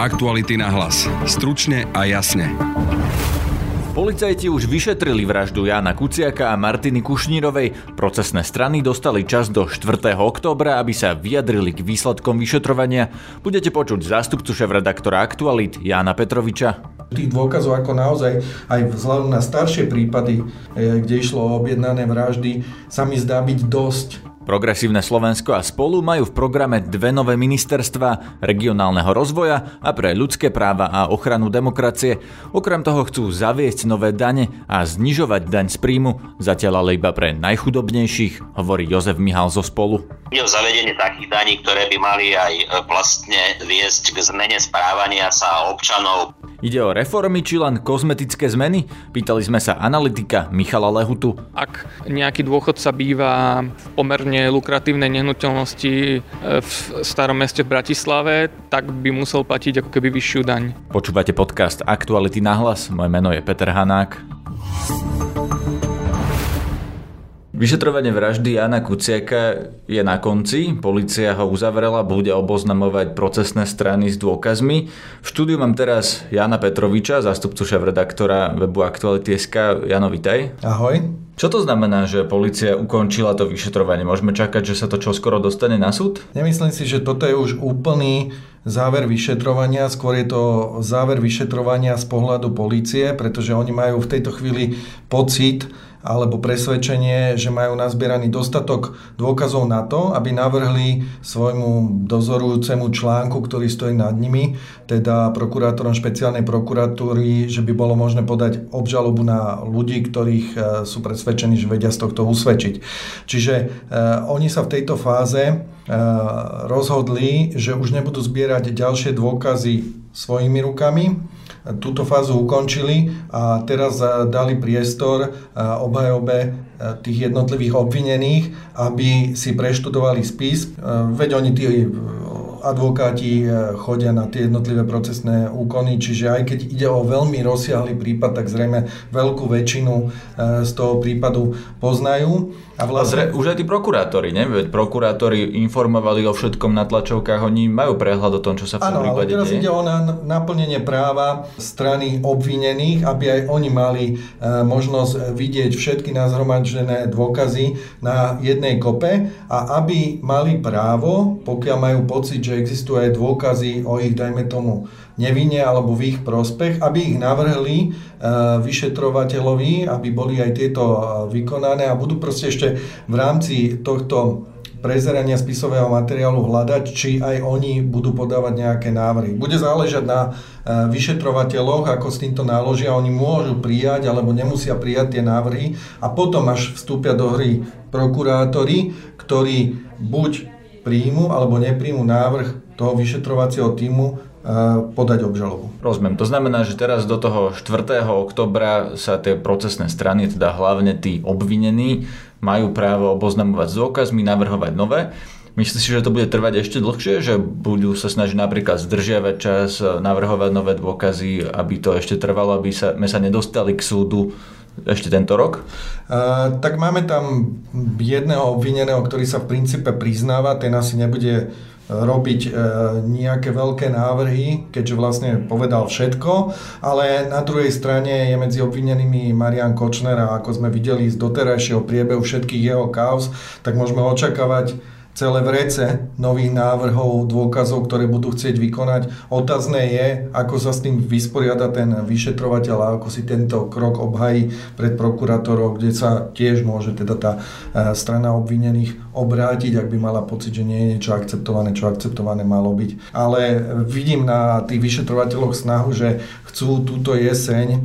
Aktuality na hlas. Stručne a jasne. Policajti už vyšetrili vraždu Jana Kuciaka a Martiny Kušnírovej. Procesné strany dostali čas do 4. októbra, aby sa vyjadrili k výsledkom vyšetrovania. Budete počuť zástupcu šéf-redaktora Aktualit Jána Petroviča. Tých dôkazov ako naozaj aj vzhľadom na staršie prípady, eh, kde išlo o objednané vraždy, sa mi zdá byť dosť Progresívne Slovensko a spolu majú v programe dve nové ministerstva regionálneho rozvoja a pre ľudské práva a ochranu demokracie. Okrem toho chcú zaviesť nové dane a znižovať daň z príjmu, zatiaľ ale iba pre najchudobnejších, hovorí Jozef Mihal zo spolu. Je o zavedenie takých daní, ktoré by mali aj e, vlastne viesť k zmene správania sa občanov. Ide o reformy či len kozmetické zmeny? Pýtali sme sa analytika Michala Lehutu. Ak nejaký dôchodca býva v pomerne lukratívnej nehnuteľnosti e, v starom meste v Bratislave, tak by musel platiť ako keby vyššiu daň. Počúvate podcast Aktuality na hlas. Moje meno je Peter Hanák. Vyšetrovanie vraždy Jana Kuciaka je na konci. Polícia ho uzavrela, bude oboznamovať procesné strany s dôkazmi. V štúdiu mám teraz Jana Petroviča, zástupcu šéf-redaktora webu Aktuality.sk. Jano, vitaj. Ahoj. Čo to znamená, že policia ukončila to vyšetrovanie? Môžeme čakať, že sa to čoskoro dostane na súd? Nemyslím si, že toto je už úplný záver vyšetrovania, skôr je to záver vyšetrovania z pohľadu policie, pretože oni majú v tejto chvíli pocit, alebo presvedčenie, že majú nazbieraný dostatok dôkazov na to, aby navrhli svojmu dozorujúcemu článku, ktorý stojí nad nimi, teda prokurátorom špeciálnej prokuratúry, že by bolo možné podať obžalobu na ľudí, ktorých e, sú presvedčení, že vedia z tohto usvedčiť. Čiže e, oni sa v tejto fáze e, rozhodli, že už nebudú zbierať ďalšie dôkazy svojimi rukami, túto fázu ukončili a teraz eh, dali priestor eh, obhajobe eh, tých jednotlivých obvinených, aby si preštudovali spis. Veď oni tí advokáti chodia na tie jednotlivé procesné úkony, čiže aj keď ide o veľmi rozsiahly prípad, tak zrejme veľkú väčšinu z toho prípadu poznajú. A vlastne... Zre, už aj tí prokurátori, ne? Veď prokurátori informovali o všetkom na tlačovkách, oni majú prehľad o tom, čo sa v tom prípade ale teraz deje. ide o naplnenie práva strany obvinených, aby aj oni mali e, možnosť vidieť všetky nazhromaždené dôkazy na jednej kope a aby mali právo, pokiaľ majú pocit, že existujú aj dôkazy o ich, dajme tomu, nevine alebo v ich prospech, aby ich navrhli e, vyšetrovateľovi, aby boli aj tieto e, vykonané a budú proste ešte v rámci tohto prezerania spisového materiálu hľadať, či aj oni budú podávať nejaké návrhy. Bude záležať na e, vyšetrovateľoch, ako s týmto náložia. Oni môžu prijať alebo nemusia prijať tie návrhy a potom až vstúpia do hry prokurátori, ktorí buď príjmu alebo nepríjmu návrh toho vyšetrovacieho týmu podať obžalobu. Rozumiem. To znamená, že teraz do toho 4. oktobra sa tie procesné strany, teda hlavne tí obvinení, majú právo oboznamovať s dôkazmi, navrhovať nové. Myslíš si, že to bude trvať ešte dlhšie? Že budú sa snažiť napríklad zdržiavať čas, navrhovať nové dôkazy, aby to ešte trvalo, aby sme sa nedostali k súdu ešte tento rok? Uh, tak máme tam jedného obvineného, ktorý sa v princípe priznáva, ten asi nebude robiť e, nejaké veľké návrhy, keďže vlastne povedal všetko, ale na druhej strane je medzi obvinenými Marian Kočner a ako sme videli z doterajšieho priebehu všetkých jeho kauz, tak môžeme očakávať celé vrece nových návrhov, dôkazov, ktoré budú chcieť vykonať. Otázne je, ako sa s tým vysporiada ten vyšetrovateľ a ako si tento krok obhají pred prokurátorov, kde sa tiež môže teda tá e, strana obvinených obrátiť, ak by mala pocit, že nie je niečo akceptované, čo akceptované malo byť. Ale vidím na tých vyšetrovateľoch snahu, že chcú túto jeseň e,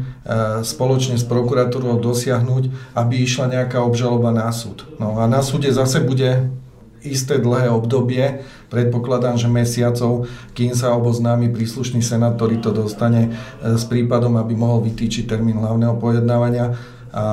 spoločne s prokurátorou dosiahnuť, aby išla nejaká obžaloba na súd. No a na súde zase bude isté dlhé obdobie, predpokladám, že mesiacov, kým sa oboznámi príslušný senát, ktorý to dostane e, s prípadom, aby mohol vytýčiť termín hlavného pojednávania a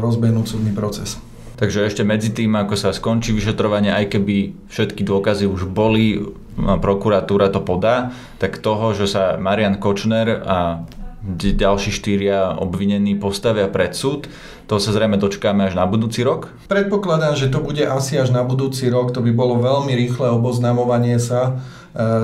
rozbehnúť súdny proces. Takže ešte medzi tým, ako sa skončí vyšetrovanie, aj keby všetky dôkazy už boli, prokuratúra to podá, tak toho, že sa Marian Kočner a ďalší štyria obvinení postavia pred súd. To sa zrejme dočkáme až na budúci rok? Predpokladám, že to bude asi až na budúci rok. To by bolo veľmi rýchle oboznamovanie sa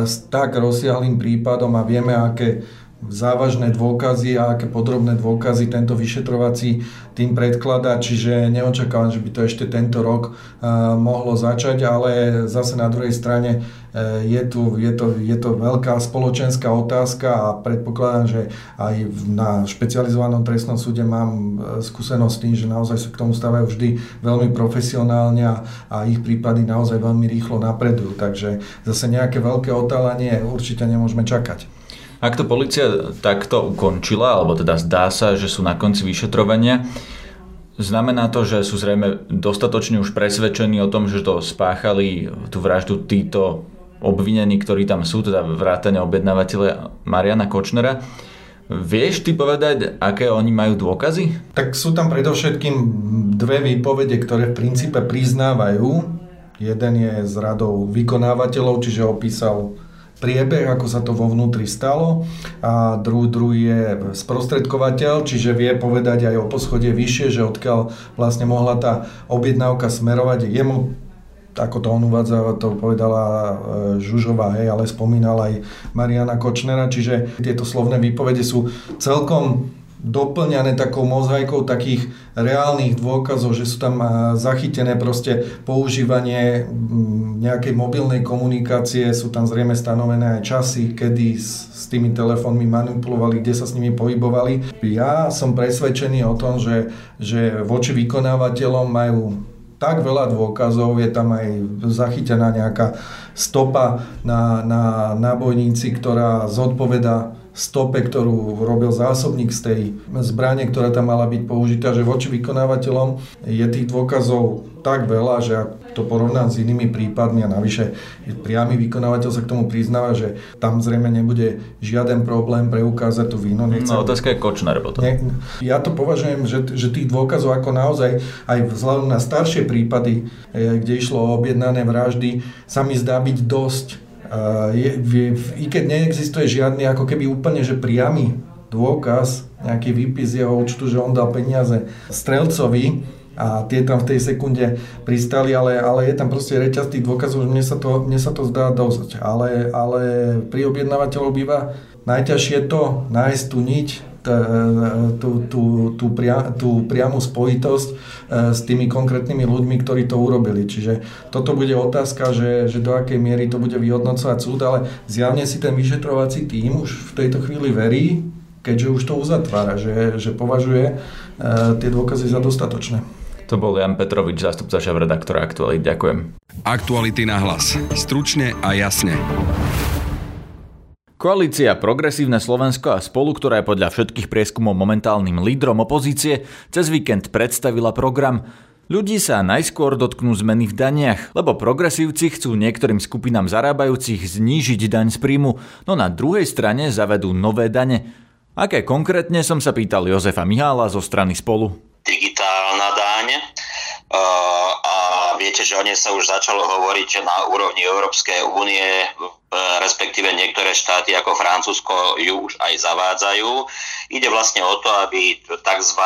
s tak rozsiahlým prípadom a vieme, aké závažné dôkazy a aké podrobné dôkazy tento vyšetrovací tým predkladá, čiže neočakávam, že by to ešte tento rok uh, mohlo začať, ale zase na druhej strane uh, je, tu, je, to, je to veľká spoločenská otázka a predpokladám, že aj na špecializovanom trestnom súde mám uh, skúsenosť s tým, že naozaj sa k tomu stávajú vždy veľmi profesionálne a, a ich prípady naozaj veľmi rýchlo napredujú, takže zase nejaké veľké otálanie určite nemôžeme čakať. Ak to policia takto ukončila, alebo teda zdá sa, že sú na konci vyšetrovania, znamená to, že sú zrejme dostatočne už presvedčení o tom, že to spáchali tú vraždu títo obvinení, ktorí tam sú, teda vrátane objednávateľa Mariana Kočnera. Vieš ty povedať, aké oni majú dôkazy? Tak sú tam predovšetkým dve výpovede, ktoré v princípe priznávajú. Jeden je z radou vykonávateľov, čiže opísal priebeh, ako sa to vo vnútri stalo a druhý, druhý je sprostredkovateľ, čiže vie povedať aj o poschodie vyššie, že odkiaľ vlastne mohla tá objednávka smerovať. Jemu ako to on uvádza, to povedala e, Žužová, hej, ale spomínala aj Mariana Kočnera, čiže tieto slovné výpovede sú celkom doplňané takou mozaikou takých reálnych dôkazov, že sú tam zachytené proste používanie nejakej mobilnej komunikácie, sú tam zrejme stanovené aj časy, kedy s, s tými telefónmi manipulovali, kde sa s nimi pohybovali. Ja som presvedčený o tom, že, že voči vykonávateľom majú tak veľa dôkazov, je tam aj zachytená nejaká stopa na, na nábojníci, ktorá zodpoveda stope, ktorú robil zásobník z tej zbrane, ktorá tam mala byť použitá, že voči vykonávateľom je tých dôkazov tak veľa, že ak to porovnám s inými prípadmi a navyše priamy vykonávateľ sa k tomu priznáva, že tam zrejme nebude žiaden problém preukázať tú víno. Nechcem... No otázka je Kočner potom. Ne, ja to považujem, že, že tých dôkazov ako naozaj aj vzhľadom na staršie prípady, eh, kde išlo o objednané vraždy, sa mi zdá byť dosť je, I keď neexistuje žiadny ako keby úplne že priamy dôkaz, nejaký výpis jeho účtu, že on dal peniaze strelcovi a tie tam v tej sekunde pristali, ale, ale je tam proste reťaz tých dôkazov, že mne sa to, mne sa to zdá dosť. Ale, ale pri objednávateľov býva najťažšie to nájsť tú niť, tú, tú, tú, pria, tú priamu spojitosť e, s tými konkrétnymi ľuďmi, ktorí to urobili. Čiže toto bude otázka, že, že do akej miery to bude vyhodnocovať súd, ale zjavne si ten vyšetrovací tým už v tejto chvíli verí, keďže už to uzatvára, že, že považuje e, tie dôkazy za dostatočné. To bol Jan Petrovič, zástupca šéf-redaktora Aktuality. Ďakujem. Aktuality na hlas. Stručne a jasne. Koalícia Progresívne Slovensko a spolu, ktorá je podľa všetkých prieskumov momentálnym lídrom opozície, cez víkend predstavila program Ľudí sa najskôr dotknú zmeny v daniach, lebo progresívci chcú niektorým skupinám zarábajúcich znížiť daň z príjmu, no na druhej strane zavedú nové dane. Aké konkrétne som sa pýtal Jozefa Mihála zo strany Spolu. Digitálna daň a viete, že o nej sa už začalo hovoriť na úrovni Európskej únie respektíve niektoré štáty ako Francúzsko ju už aj zavádzajú. Ide vlastne o to, aby tzv.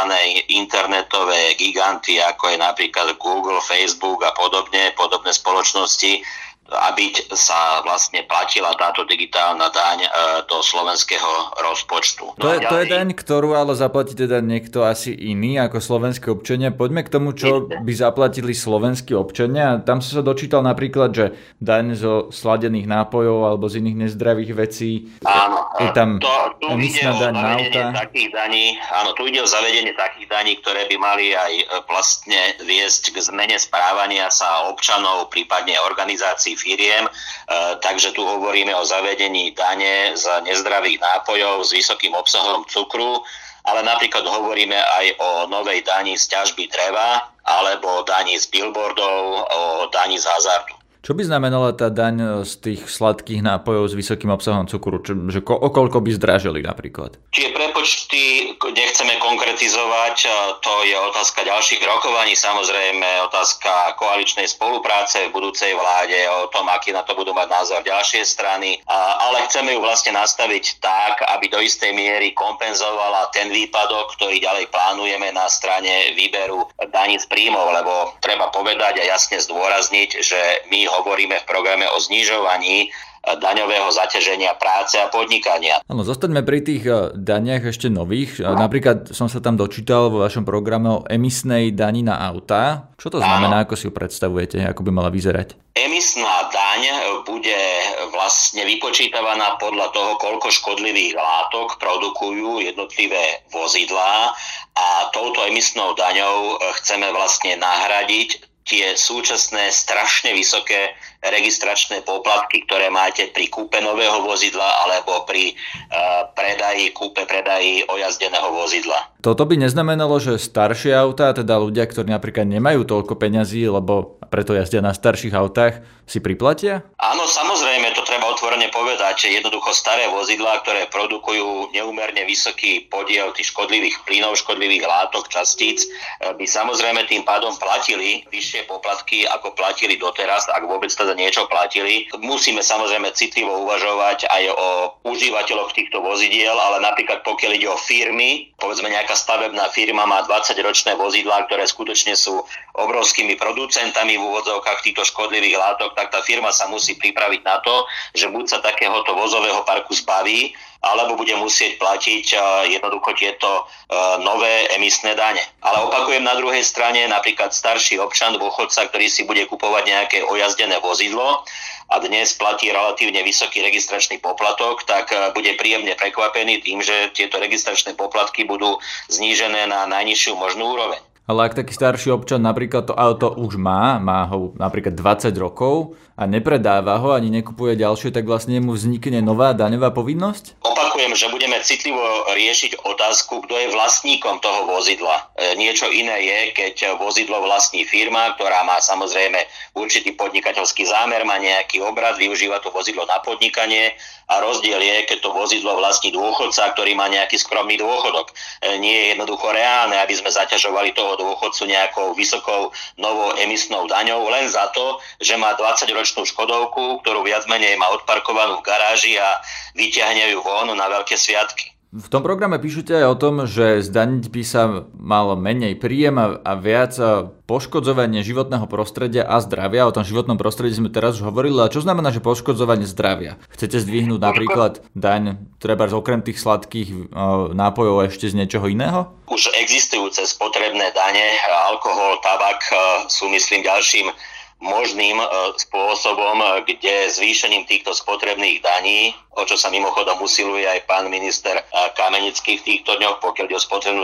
internetové giganty, ako je napríklad Google, Facebook a podobne, podobné spoločnosti, aby sa vlastne platila táto digitálna daň e, do slovenského rozpočtu. To je, to je daň, ktorú ale zaplatí teda niekto asi iný ako slovenské občania. Poďme k tomu, čo by zaplatili slovenskí občania. Tam som sa dočítal napríklad, že daň zo sladených nápojov alebo z iných nezdravých vecí. Áno, je tam to, tu ide o daň na auta. takých daní, áno, tu ide o zavedenie takých daní, ktoré by mali aj vlastne viesť k zmene správania sa občanov, prípadne organizácií firiem, e, takže tu hovoríme o zavedení dane z nezdravých nápojov s vysokým obsahom cukru, ale napríklad hovoríme aj o novej dani z ťažby dreva alebo dani z billboardov, o dani z hazardu. Čo by znamenala tá daň e, z tých sladkých nápojov s vysokým obsahom cukru? Čo, že ko, o koľko by zdražili napríklad? Čiže prepočty nechceme konkretizovať, to je otázka ďalších rokovaní, samozrejme otázka koaličnej spolupráce v budúcej vláde, o tom, aký na to budú mať názor ďalšie strany, ale chceme ju vlastne nastaviť tak, aby do istej miery kompenzovala ten výpadok, ktorý ďalej plánujeme na strane výberu daní z príjmov, lebo treba povedať a jasne zdôrazniť, že my hovoríme v programe o znižovaní e, daňového zaťaženia práce a podnikania. Áno, zostaňme pri tých daniach ešte nových. Napríklad som sa tam dočítal vo vašom programe o emisnej dani na autá. Čo to znamená, ako si ju predstavujete, ako by mala vyzerať? Emisná daň bude vlastne vypočítavaná podľa toho, koľko škodlivých látok produkujú jednotlivé vozidlá a touto emisnou daňou chceme vlastne nahradiť tie súčasné strašne vysoké registračné poplatky, ktoré máte pri kúpe nového vozidla alebo pri uh, predaji, kúpe, predaji ojazdeného vozidla. Toto by neznamenalo, že staršie autá, teda ľudia, ktorí napríklad nemajú toľko peňazí, lebo preto jazdia na starších autách, si priplatia? Áno, samozrejme, to treba otvorene povedať, že jednoducho staré vozidlá, ktoré produkujú neumerne vysoký podiel tých škodlivých plynov, škodlivých látok, častíc, eh, by samozrejme tým pádom platili vyššie poplatky, ako platili doteraz, ak vôbec teda niečo platili. Musíme samozrejme citlivo uvažovať aj o užívateľoch týchto vozidiel, ale napríklad pokiaľ ide o firmy, povedzme nejaká stavebná firma má 20-ročné vozidlá, ktoré skutočne sú obrovskými producentami v úvodzovkách týchto škodlivých látok, tak tá firma sa musí pripraviť na to, že buď sa takéhoto vozového parku zbaví, alebo bude musieť platiť e, jednoducho tieto e, nové emisné dane. Ale opakujem na druhej strane, napríklad starší občan, dôchodca, ktorý si bude kupovať nejaké ojazdené vozidlo a dnes platí relatívne vysoký registračný poplatok, tak e, bude príjemne prekvapený tým, že tieto registračné poplatky budú znížené na najnižšiu možnú úroveň. Ale ak taký starší občan napríklad to auto už má, má ho napríklad 20 rokov a nepredáva ho ani nekupuje ďalšie, tak vlastne mu vznikne nová daňová povinnosť? Opakujem, že budeme citlivo riešiť otázku, kto je vlastníkom toho vozidla. E, niečo iné je, keď vozidlo vlastní firma, ktorá má samozrejme určitý podnikateľský zámer, má nejaký obrad, využíva to vozidlo na podnikanie a rozdiel je, keď to vozidlo vlastní dôchodca, ktorý má nejaký skromný dôchodok. E, nie je jednoducho reálne, aby sme zaťažovali toho dôchodcu nejakou vysokou novou emisnou daňou len za to, že má 20-ročnú Škodovku, ktorú viac menej má odparkovanú v garáži a vyťahne ju von na veľké sviatky. V tom programe píšete aj o tom, že zdaniť by sa malo menej príjem a, viac poškodzovanie životného prostredia a zdravia. O tom životnom prostredí sme teraz už hovorili. A čo znamená, že poškodzovanie zdravia? Chcete zdvihnúť napríklad daň treba okrem tých sladkých nápojov ešte z niečoho iného? Už existujúce spotrebné dane, alkohol, tabak sú myslím ďalším možným spôsobom, kde zvýšením týchto spotrebných daní o čo sa mimochodom usiluje aj pán minister eh, Kamenický v týchto dňoch, pokiaľ ide o spotrebnú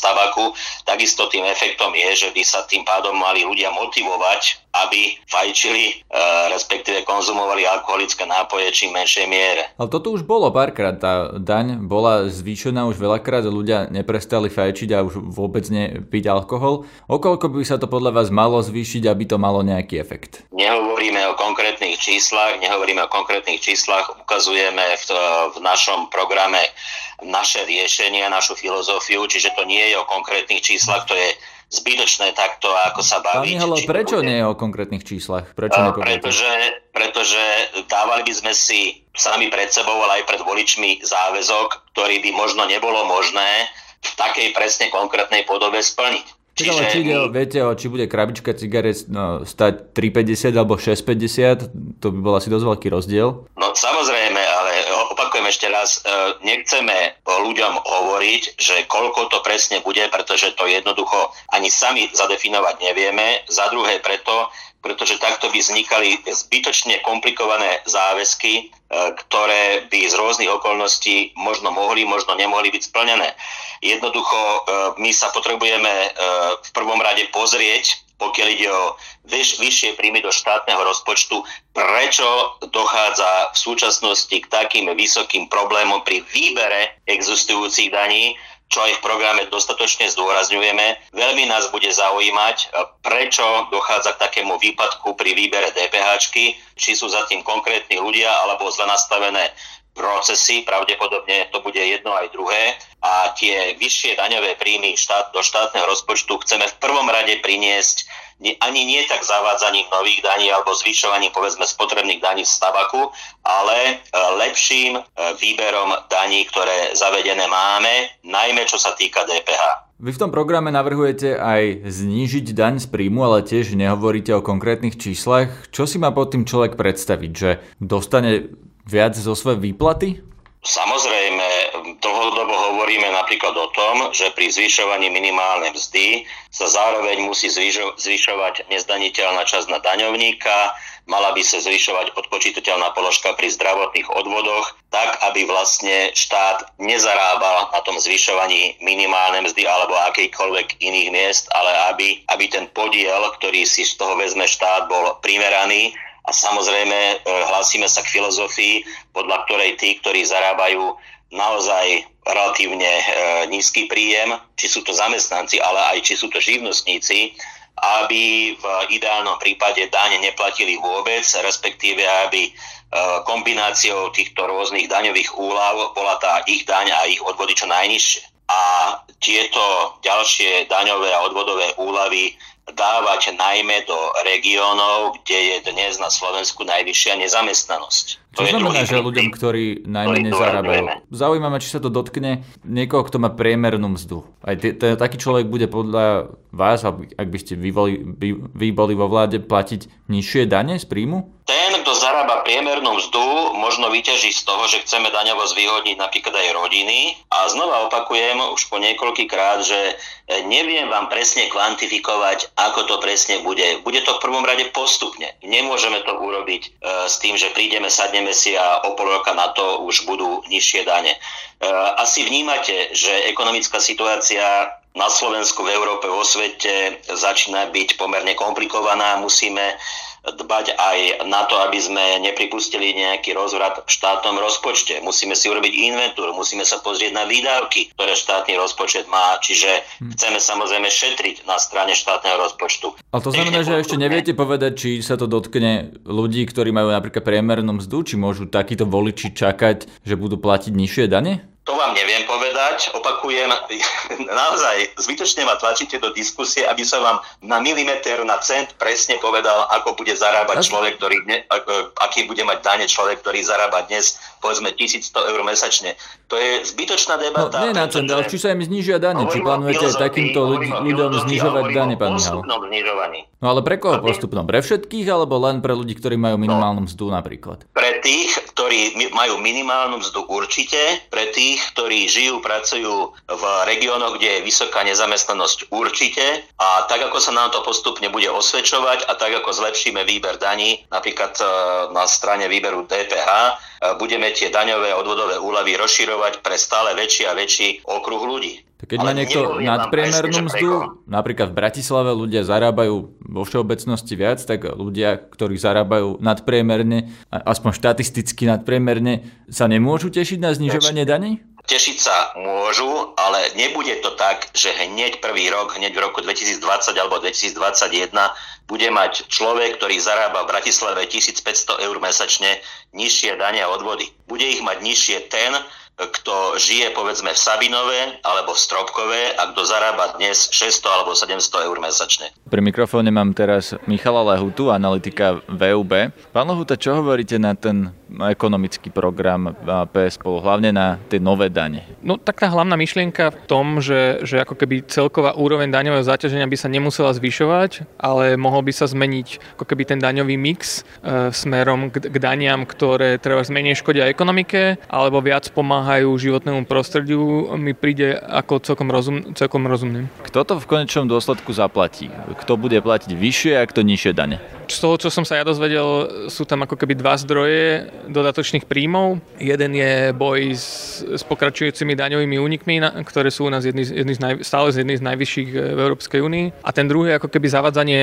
tabaku. Takisto tým efektom je, že by sa tým pádom mali ľudia motivovať, aby fajčili, e, respektíve konzumovali alkoholické nápoje čím menšej miere. Ale toto už bolo párkrát, tá daň bola zvýšená už veľakrát, ľudia neprestali fajčiť a už vôbec nepiť alkohol. Okoľko by sa to podľa vás malo zvýšiť, aby to malo nejaký efekt? Nehovoríme o konkrétnych číslach, nehovoríme o konkrétnych číslach, ukazuje prezentujeme v, v našom programe naše riešenia, našu filozofiu, čiže to nie je o konkrétnych číslach, to je zbytočné takto, ako sa baviť. Pán ale prečo bude... nie je o konkrétnych číslach? Prečo uh, pretože, pretože dávali by sme si sami pred sebou, ale aj pred voličmi záväzok, ktorý by možno nebolo možné v takej presne konkrétnej podobe splniť. Čiže... Ale či ide, viete, či bude krabička cigaret no, stať 3,50 alebo 6,50, to by bol asi dosť veľký rozdiel. No samozrejme, ale opakujem ešte raz, e, nechceme ľuďom hovoriť, že koľko to presne bude, pretože to jednoducho ani sami zadefinovať nevieme. Za druhé preto, pretože takto by vznikali zbytočne komplikované záväzky, e, ktoré by z rôznych okolností možno mohli, možno nemohli byť splnené. Jednoducho e, my sa potrebujeme e, v prvom rade pozrieť, pokiaľ ide o vyš, vyššie príjmy do štátneho rozpočtu, prečo dochádza v súčasnosti k takým vysokým problémom pri výbere existujúcich daní, čo aj v programe dostatočne zdôrazňujeme. Veľmi nás bude zaujímať, e, prečo dochádza k takému výpadku pri výbere DPH, či sú za tým konkrétni ľudia alebo zle nastavené procesy, pravdepodobne to bude jedno aj druhé a tie vyššie daňové príjmy štát, do štátneho rozpočtu chceme v prvom rade priniesť ani nie tak zavádzaním nových daní alebo zvyšovaním povedzme spotrebných daní z tabaku, ale e, lepším e, výberom daní, ktoré zavedené máme, najmä čo sa týka DPH. Vy v tom programe navrhujete aj znížiť daň z príjmu, ale tiež nehovoríte o konkrétnych číslach. Čo si má pod tým človek predstaviť? Že dostane viac zo svojej výplaty? Samozrejme, dlhodobo hovoríme napríklad o tom, že pri zvyšovaní minimálnej mzdy sa zároveň musí zvyšovať nezdaniteľná časť na daňovníka, mala by sa zvyšovať odpočítateľná položka pri zdravotných odvodoch, tak aby vlastne štát nezarábal na tom zvyšovaní minimálnej mzdy alebo akýchkoľvek iných miest, ale aby, aby ten podiel, ktorý si z toho vezme štát, bol primeraný a samozrejme e, hlásime sa k filozofii, podľa ktorej tí, ktorí zarábajú naozaj relatívne e, nízky príjem, či sú to zamestnanci, ale aj či sú to živnostníci, aby v ideálnom prípade dáne neplatili vôbec, respektíve aby e, kombináciou týchto rôznych daňových úľav bola tá ich daň a ich odvody čo najnižšie. A tieto ďalšie daňové a odvodové úľavy dávať najmä do regiónov, kde je dnes na Slovensku najvyššia nezamestnanosť. Čo znamená, že ľuďom, ktorí najmenej zarábajú? Zaujímavé, či sa to dotkne niekoho, kto má priemernú mzdu. Aj t- t- taký človek bude podľa vás, ak by ste vy boli, vy, boli vo vláde, platiť nižšie dane z príjmu? Ten, kto zarába priemernú mzdu, možno vyťaží z toho, že chceme daňovo zvýhodniť napríklad aj rodiny. A znova opakujem už po niekoľkýkrát, že neviem vám presne kvantifikovať, ako to presne bude. Bude to v prvom rade postupne. Nemôžeme to urobiť e, s tým, že prídeme, sadneme si a o pol roka na to už budú nižšie dane. E, asi vnímate, že ekonomická situácia na Slovensku, v Európe, vo svete začína byť pomerne komplikovaná. Musíme dbať aj na to, aby sme nepripustili nejaký rozvrat v štátnom rozpočte. Musíme si urobiť inventúru, musíme sa pozrieť na výdavky, ktoré štátny rozpočet má, čiže hm. chceme samozrejme šetriť na strane štátneho rozpočtu. Ale to znamená, že ešte neviete povedať, či sa to dotkne ľudí, ktorí majú napríklad priemernú mzdu, či môžu takíto voliči čakať, že budú platiť nižšie dane? To vám neviem povedať. Opakujem, naozaj zbytočne ma tlačíte do diskusie, aby som vám na milimeter, na cent presne povedal, ako bude zarábať človek, ktorý, ne, aký bude mať dane človek, ktorý zarába dnes povedzme 1100 eur mesačne. To je zbytočná debata. No, nie na cent, ale či sa im znižia dane? Či plánujete takýmto ľuďom znižovať dane, pán Mihal? No ale pre koho postupnom? Pre všetkých alebo len pre ľudí, ktorí majú minimálnu mzdu napríklad? Pre ktorí majú minimálnu mzdu určite, pre tých, ktorí žijú, pracujú v regiónoch, kde je vysoká nezamestnanosť určite a tak ako sa nám to postupne bude osvedčovať a tak ako zlepšíme výber daní, napríklad e, na strane výberu DPH, e, budeme tie daňové odvodové úlavy rozširovať pre stále väčší a väčší okruh ľudí. Tak keď má niekto nadpriemernú mzdu, napríklad v Bratislave ľudia zarábajú vo všeobecnosti viac, tak ľudia, ktorí zarábajú nadpriemerne, aspoň štatisticky nadpriemerne, sa nemôžu tešiť na znižovanie daní? Tešiť sa môžu, ale nebude to tak, že hneď prvý rok, hneď v roku 2020 alebo 2021 bude mať človek, ktorý zarába v Bratislave 1500 eur mesačne nižšie dania a odvody. Bude ich mať nižšie ten, kto žije povedzme v Sabinove alebo v Stropkove a kto zarába dnes 600 alebo 700 eur mesačne. Pri mikrofóne mám teraz Michala Lehutu, analytika VUB. Pán Lehuta, čo hovoríte na ten ekonomický program PS spolu, hlavne na tie nové dane? No tak tá hlavná myšlienka v tom, že, že ako keby celková úroveň daňového zaťaženia by sa nemusela zvyšovať, ale mohol by sa zmeniť ako keby ten daňový mix e, smerom k, k daniam, ktoré treba zmeniť škodia ekonomike, alebo viac pomáhajú životnému prostrediu, mi príde ako celkom, rozum, celkom rozumným. Kto to v konečnom dôsledku zaplatí? Kto bude platiť vyššie a kto nižšie dane? Z toho, čo som sa ja dozvedel, sú tam ako keby dva zdroje dodatočných príjmov. Jeden je boj s, s pokračujúcimi daňovými únikmi, ktoré sú u nás jedný, jedný z naj, stále z jedných z najvyšších e, v Európskej únii. A ten druhý je ako keby zavadzanie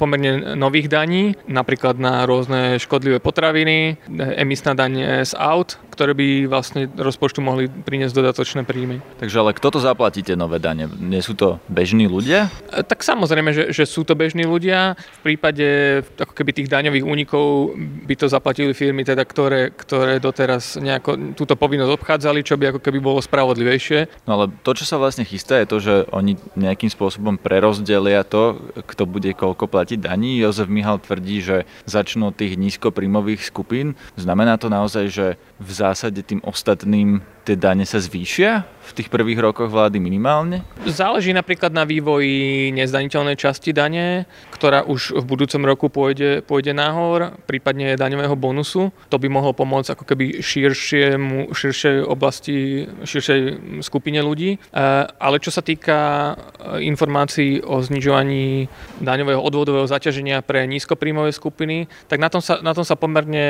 pomerne nových daní, napríklad na rôzne škodlivé potraviny, emisná daň z aut, ktoré by vlastne rozpočtu mohli priniesť dodatočné príjmy. Takže ale kto to zaplatí tie nové dane? Nie sú to bežní ľudia? E, tak samozrejme, že, že sú to bežní ľudia. V prípade ako keby tých daňových únikov by to zaplatili firmy, teda, ktoré, ktoré doteraz nejako túto povinnosť obchádzali, čo by ako keby bolo spravodlivejšie. No ale to, čo sa vlastne chystá, je to, že oni nejakým spôsobom prerozdelia to, kto bude koľko platiť daní. Jozef Mihal tvrdí, že začnú tých nízkoprímových skupín. Znamená to naozaj, že v zásade tým ostatným tie dane sa zvýšia v tých prvých rokoch vlády minimálne? Záleží napríklad na vývoji nezdaniteľnej časti dane, ktorá už v budúcom roku pôjde, pôjde nahor, prípadne daňového bonusu. To by mohlo pomôcť ako keby širšiemu, širšej oblasti, širšej skupine ľudí. E, ale čo sa týka e, informácií o znižovaní daňového odvodového zaťaženia pre nízkopríjmové skupiny, tak na tom sa, na tom sa pomerne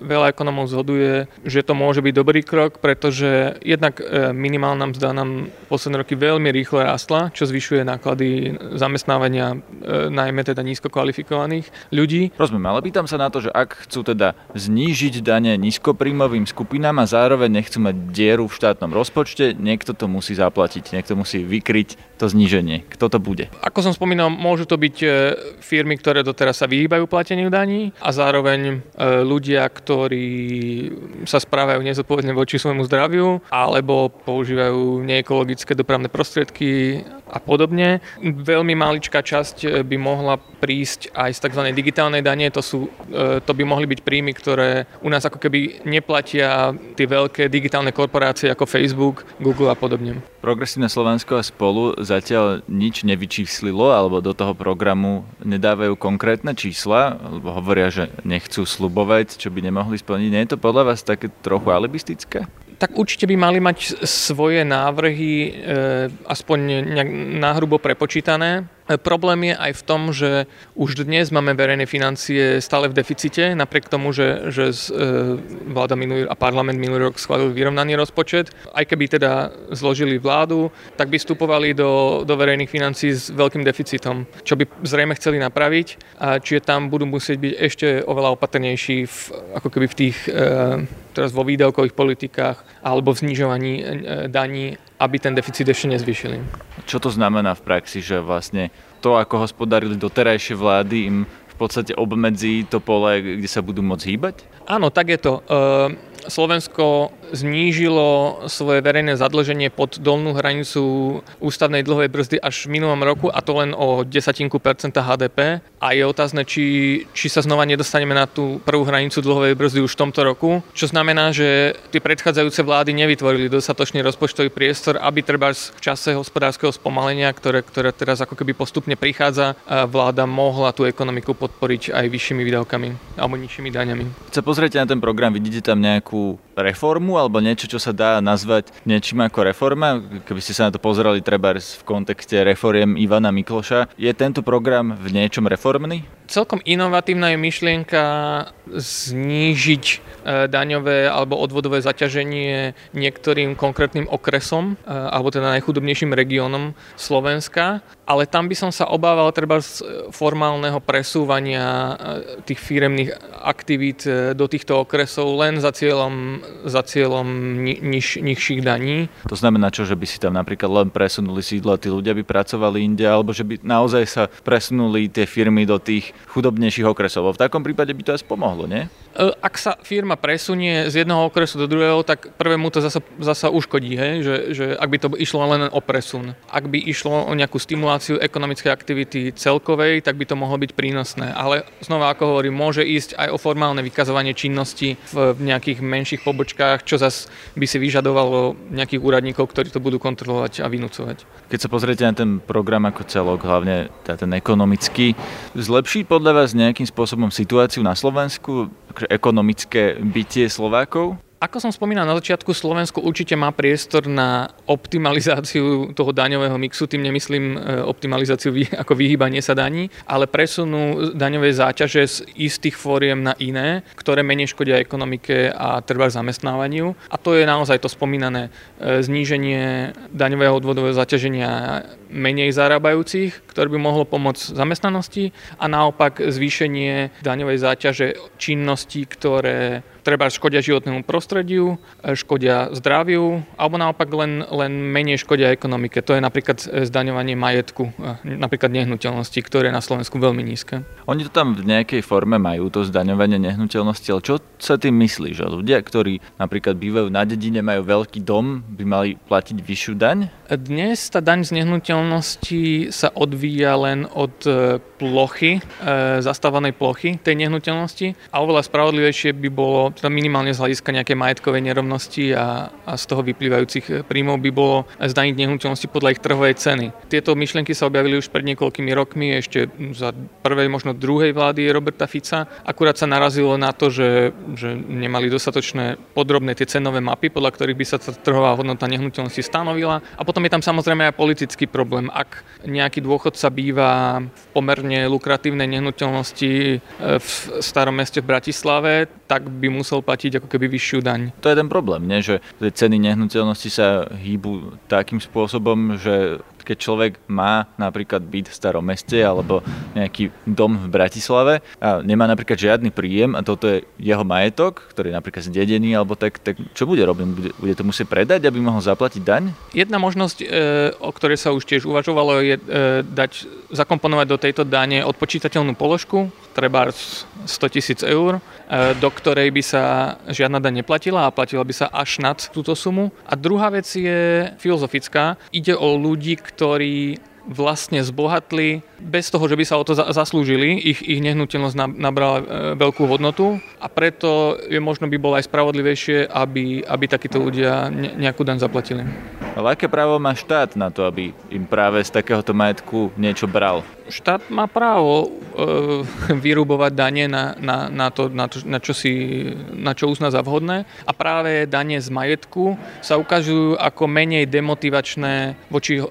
veľa ekonomov zhoduje, že to môže byť dobrý krok, pretože jednak minimálne minimálna mzda nám posledné roky veľmi rýchlo rastla, čo zvyšuje náklady zamestnávania e, najmä teda nízko kvalifikovaných ľudí. Rozumiem, ale pýtam sa na to, že ak chcú teda znížiť dane nízkopríjmovým skupinám a zároveň nechcú mať dieru v štátnom rozpočte, niekto to musí zaplatiť, niekto musí vykryť to zníženie. Kto to bude? Ako som spomínal, môžu to byť e, firmy, ktoré doteraz sa vyhýbajú plateniu daní a zároveň e, ľudia, ktorí sa správajú nezodpovedne voči svojmu zdraviu alebo používajú neekologické dopravné prostriedky a podobne. Veľmi maličká časť by mohla prísť aj z tzv. digitálnej dane. To, sú, to by mohli byť príjmy, ktoré u nás ako keby neplatia tie veľké digitálne korporácie ako Facebook, Google a podobne. Progresívne Slovensko a spolu zatiaľ nič nevyčíslilo alebo do toho programu nedávajú konkrétne čísla, lebo hovoria, že nechcú slubovať, čo by nemohli splniť. Nie je to podľa vás také trochu alibistické? Tak určite by mali mať svoje návrhy e, aspoň nejak náhrubo prepočítané. Problém je aj v tom, že už dnes máme verejné financie stále v deficite, napriek tomu, že, že e, vláda minulý, a parlament minulý rok schválil vyrovnaný rozpočet. Aj keby teda zložili vládu, tak by vstupovali do, do verejných financií s veľkým deficitom, čo by zrejme chceli napraviť. A čiže tam budú musieť byť ešte oveľa opatrnejší v, ako keby v tých e, teraz vo výdavkových politikách alebo v znižovaní e, daní, aby ten deficit ešte nezvyšili. Čo to znamená v praxi, že vlastne to, ako hospodárili doterajšie vlády, im v podstate obmedzí to pole, kde sa budú môcť hýbať? Áno, tak je to. E, Slovensko znížilo svoje verejné zadlženie pod dolnú hranicu ústavnej dlhovej brzdy až v minulom roku a to len o desatinku percenta HDP a je otázne, či, či sa znova nedostaneme na tú prvú hranicu dlhovej brzdy už v tomto roku, čo znamená, že tie predchádzajúce vlády nevytvorili dostatočný rozpočtový priestor, aby treba v čase hospodárskeho spomalenia, ktoré, ktoré teraz ako keby postupne prichádza, vláda mohla tú ekonomiku podporiť aj vyššími výdavkami alebo nižšími daňami. Keď sa pozriete na ten program, vidíte tam nejakú reformu alebo niečo, čo sa dá nazvať niečím ako reforma? Keby ste sa na to pozerali treba v kontexte reforiem Ivana Mikloša, je tento program v niečom reformný? Celkom inovatívna je myšlienka znížiť e, daňové alebo odvodové zaťaženie niektorým konkrétnym okresom e, alebo teda najchudobnejším regiónom Slovenska, ale tam by som sa obával treba z formálneho presúvania e, tých firemných aktivít do týchto okresov len za cieľom, za cieľom niž, nižších daní. To znamená čo, že by si tam napríklad len presunuli sídla, tí ľudia by pracovali inde, alebo že by naozaj sa presunuli tie firmy do tých chudobnejších okresov. V takom prípade by to asi pomohlo, nie? E, ak sa firma presunie z jedného okresu do druhého, tak prvému to zasa, zasa uškodí, hej? Že, že ak by to išlo len o presun. Ak by išlo o nejakú stimuláciu ekonomickej aktivity celkovej, tak by to mohlo byť prínosné. Ale znova, ako hovorím, môže ísť aj o formálne vykazovanie činnosti v nejakých menších pobočkách, čo zas by si vyžadovalo nejakých úradníkov, ktorí to budú kontrolovať a vynúcovať. Keď sa pozriete na ten program ako celok, hlavne ten ekonomický, zlepší podľa vás nejakým spôsobom situáciu na Slovensku? Ekonomické bytie Slovákov? Ako som spomínal na začiatku, Slovensko určite má priestor na optimalizáciu toho daňového mixu, tým nemyslím e, optimalizáciu ako vyhýbanie sa daní, ale presunú daňové záťaže z istých fóriem na iné, ktoré menej škodia ekonomike a trvá zamestnávaniu. A to je naozaj to spomínané e, zníženie daňového odvodového zaťaženia menej zarábajúcich, ktoré by mohlo pomôcť zamestnanosti a naopak zvýšenie daňovej záťaže činností, ktoré treba škodia životnému prostrediu, škodia zdraviu, alebo naopak len, len menej škodia ekonomike. To je napríklad zdaňovanie majetku, napríklad nehnuteľnosti, ktoré je na Slovensku veľmi nízke. Oni to tam v nejakej forme majú, to zdaňovanie nehnuteľnosti, ale čo sa tým myslí? Že ľudia, ktorí napríklad bývajú na dedine, majú veľký dom, by mali platiť vyššiu daň? Dnes tá daň z nehnuteľnosti sa odvíja len od e, plochy, e, zastávanej plochy tej nehnuteľnosti a oveľa spravodlivejšie by bolo teda minimálne z hľadiska nejaké majetkovej nerovnosti a, a z toho vyplývajúcich príjmov by bolo zdaniť nehnuteľnosti podľa ich trhovej ceny. Tieto myšlienky sa objavili už pred niekoľkými rokmi, ešte za prvej, možno druhej vlády Roberta Fica. Akurát sa narazilo na to, že, že nemali dostatočné podrobné tie cenové mapy, podľa ktorých by sa tá trhová hodnota nehnuteľnosti stanovila. A potom je tam samozrejme aj politický problém. Ak nejaký dôchodca býva v pomerne lukratívnej nehnuteľnosti e, v starom meste v Bratislave, tak by musel platiť ako keby vyššiu daň. To je ten problém, nie? že ceny nehnuteľnosti sa hýbu takým spôsobom, že keď človek má napríklad byt v starom meste alebo nejaký dom v Bratislave a nemá napríklad žiadny príjem a toto je jeho majetok, ktorý je napríklad zdedený alebo tak, tak čo bude robiť? Bude, bude to musieť predať, aby mohol zaplatiť daň? Jedna možnosť, e, o ktorej sa už tiež uvažovalo, je e, dať, zakomponovať do tejto dane odpočítateľnú položku, treba 100 tisíc eur, e, do ktorej by sa žiadna daň neplatila a platila by sa až nad túto sumu. A druhá vec je filozofická. Ide o ľudí, ktorí vlastne zbohatli bez toho, že by sa o to zaslúžili. Ich, ich nehnuteľnosť nabrala e, veľkú hodnotu a preto je možno by bolo aj spravodlivejšie, aby, aby takíto ľudia nejakú daň zaplatili. Ale aké právo má štát na to, aby im práve z takéhoto majetku niečo bral? štát má právo e, vyrubovať dane na, na, na, to, na, to, na, čo si, na čo uzná za vhodné a práve dane z majetku sa ukazujú ako menej demotivačné voči e,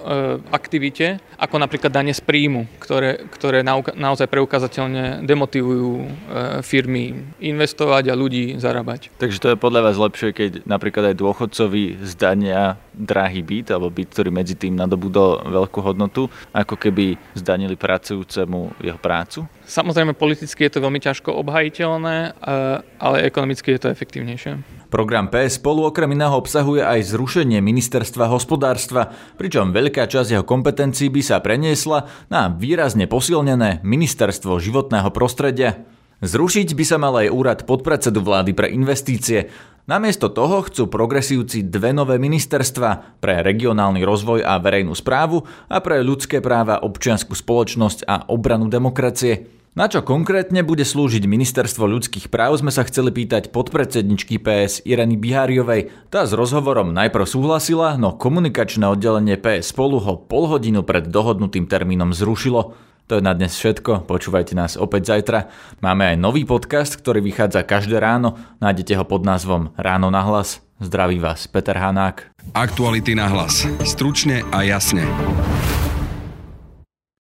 aktivite, ako napríklad dane z príjmu, ktoré, ktoré naozaj preukazateľne demotivujú e, firmy investovať a ľudí zarábať. Takže to je podľa vás lepšie, keď napríklad aj dôchodcovi zdania drahý byt alebo byt, ktorý medzi tým nadobudol veľkú hodnotu, ako keby zdanili pracujúcemu jeho prácu? Samozrejme, politicky je to veľmi ťažko obhajiteľné, e, ale ekonomicky je to efektívnejšie. Program PS spolu okrem iného obsahuje aj zrušenie ministerstva hospodárstva, pričom veľká časť jeho kompetencií by sa preniesla na výrazne posilnené ministerstvo životného prostredia. Zrušiť by sa mal aj úrad podpredsedu vlády pre investície. Namiesto toho chcú progresívci dve nové ministerstva pre regionálny rozvoj a verejnú správu a pre ľudské práva, občiansku spoločnosť a obranu demokracie. Na čo konkrétne bude slúžiť Ministerstvo ľudských práv sme sa chceli pýtať podpredsedničky PS Ireny Biháriovej. Tá s rozhovorom najprv súhlasila, no komunikačné oddelenie PS spolu ho pol hodinu pred dohodnutým termínom zrušilo. To je na dnes všetko, počúvajte nás opäť zajtra. Máme aj nový podcast, ktorý vychádza každé ráno, nájdete ho pod názvom Ráno na hlas. Zdraví vás Peter Hanák. Aktuality na hlas. Stručne a jasne.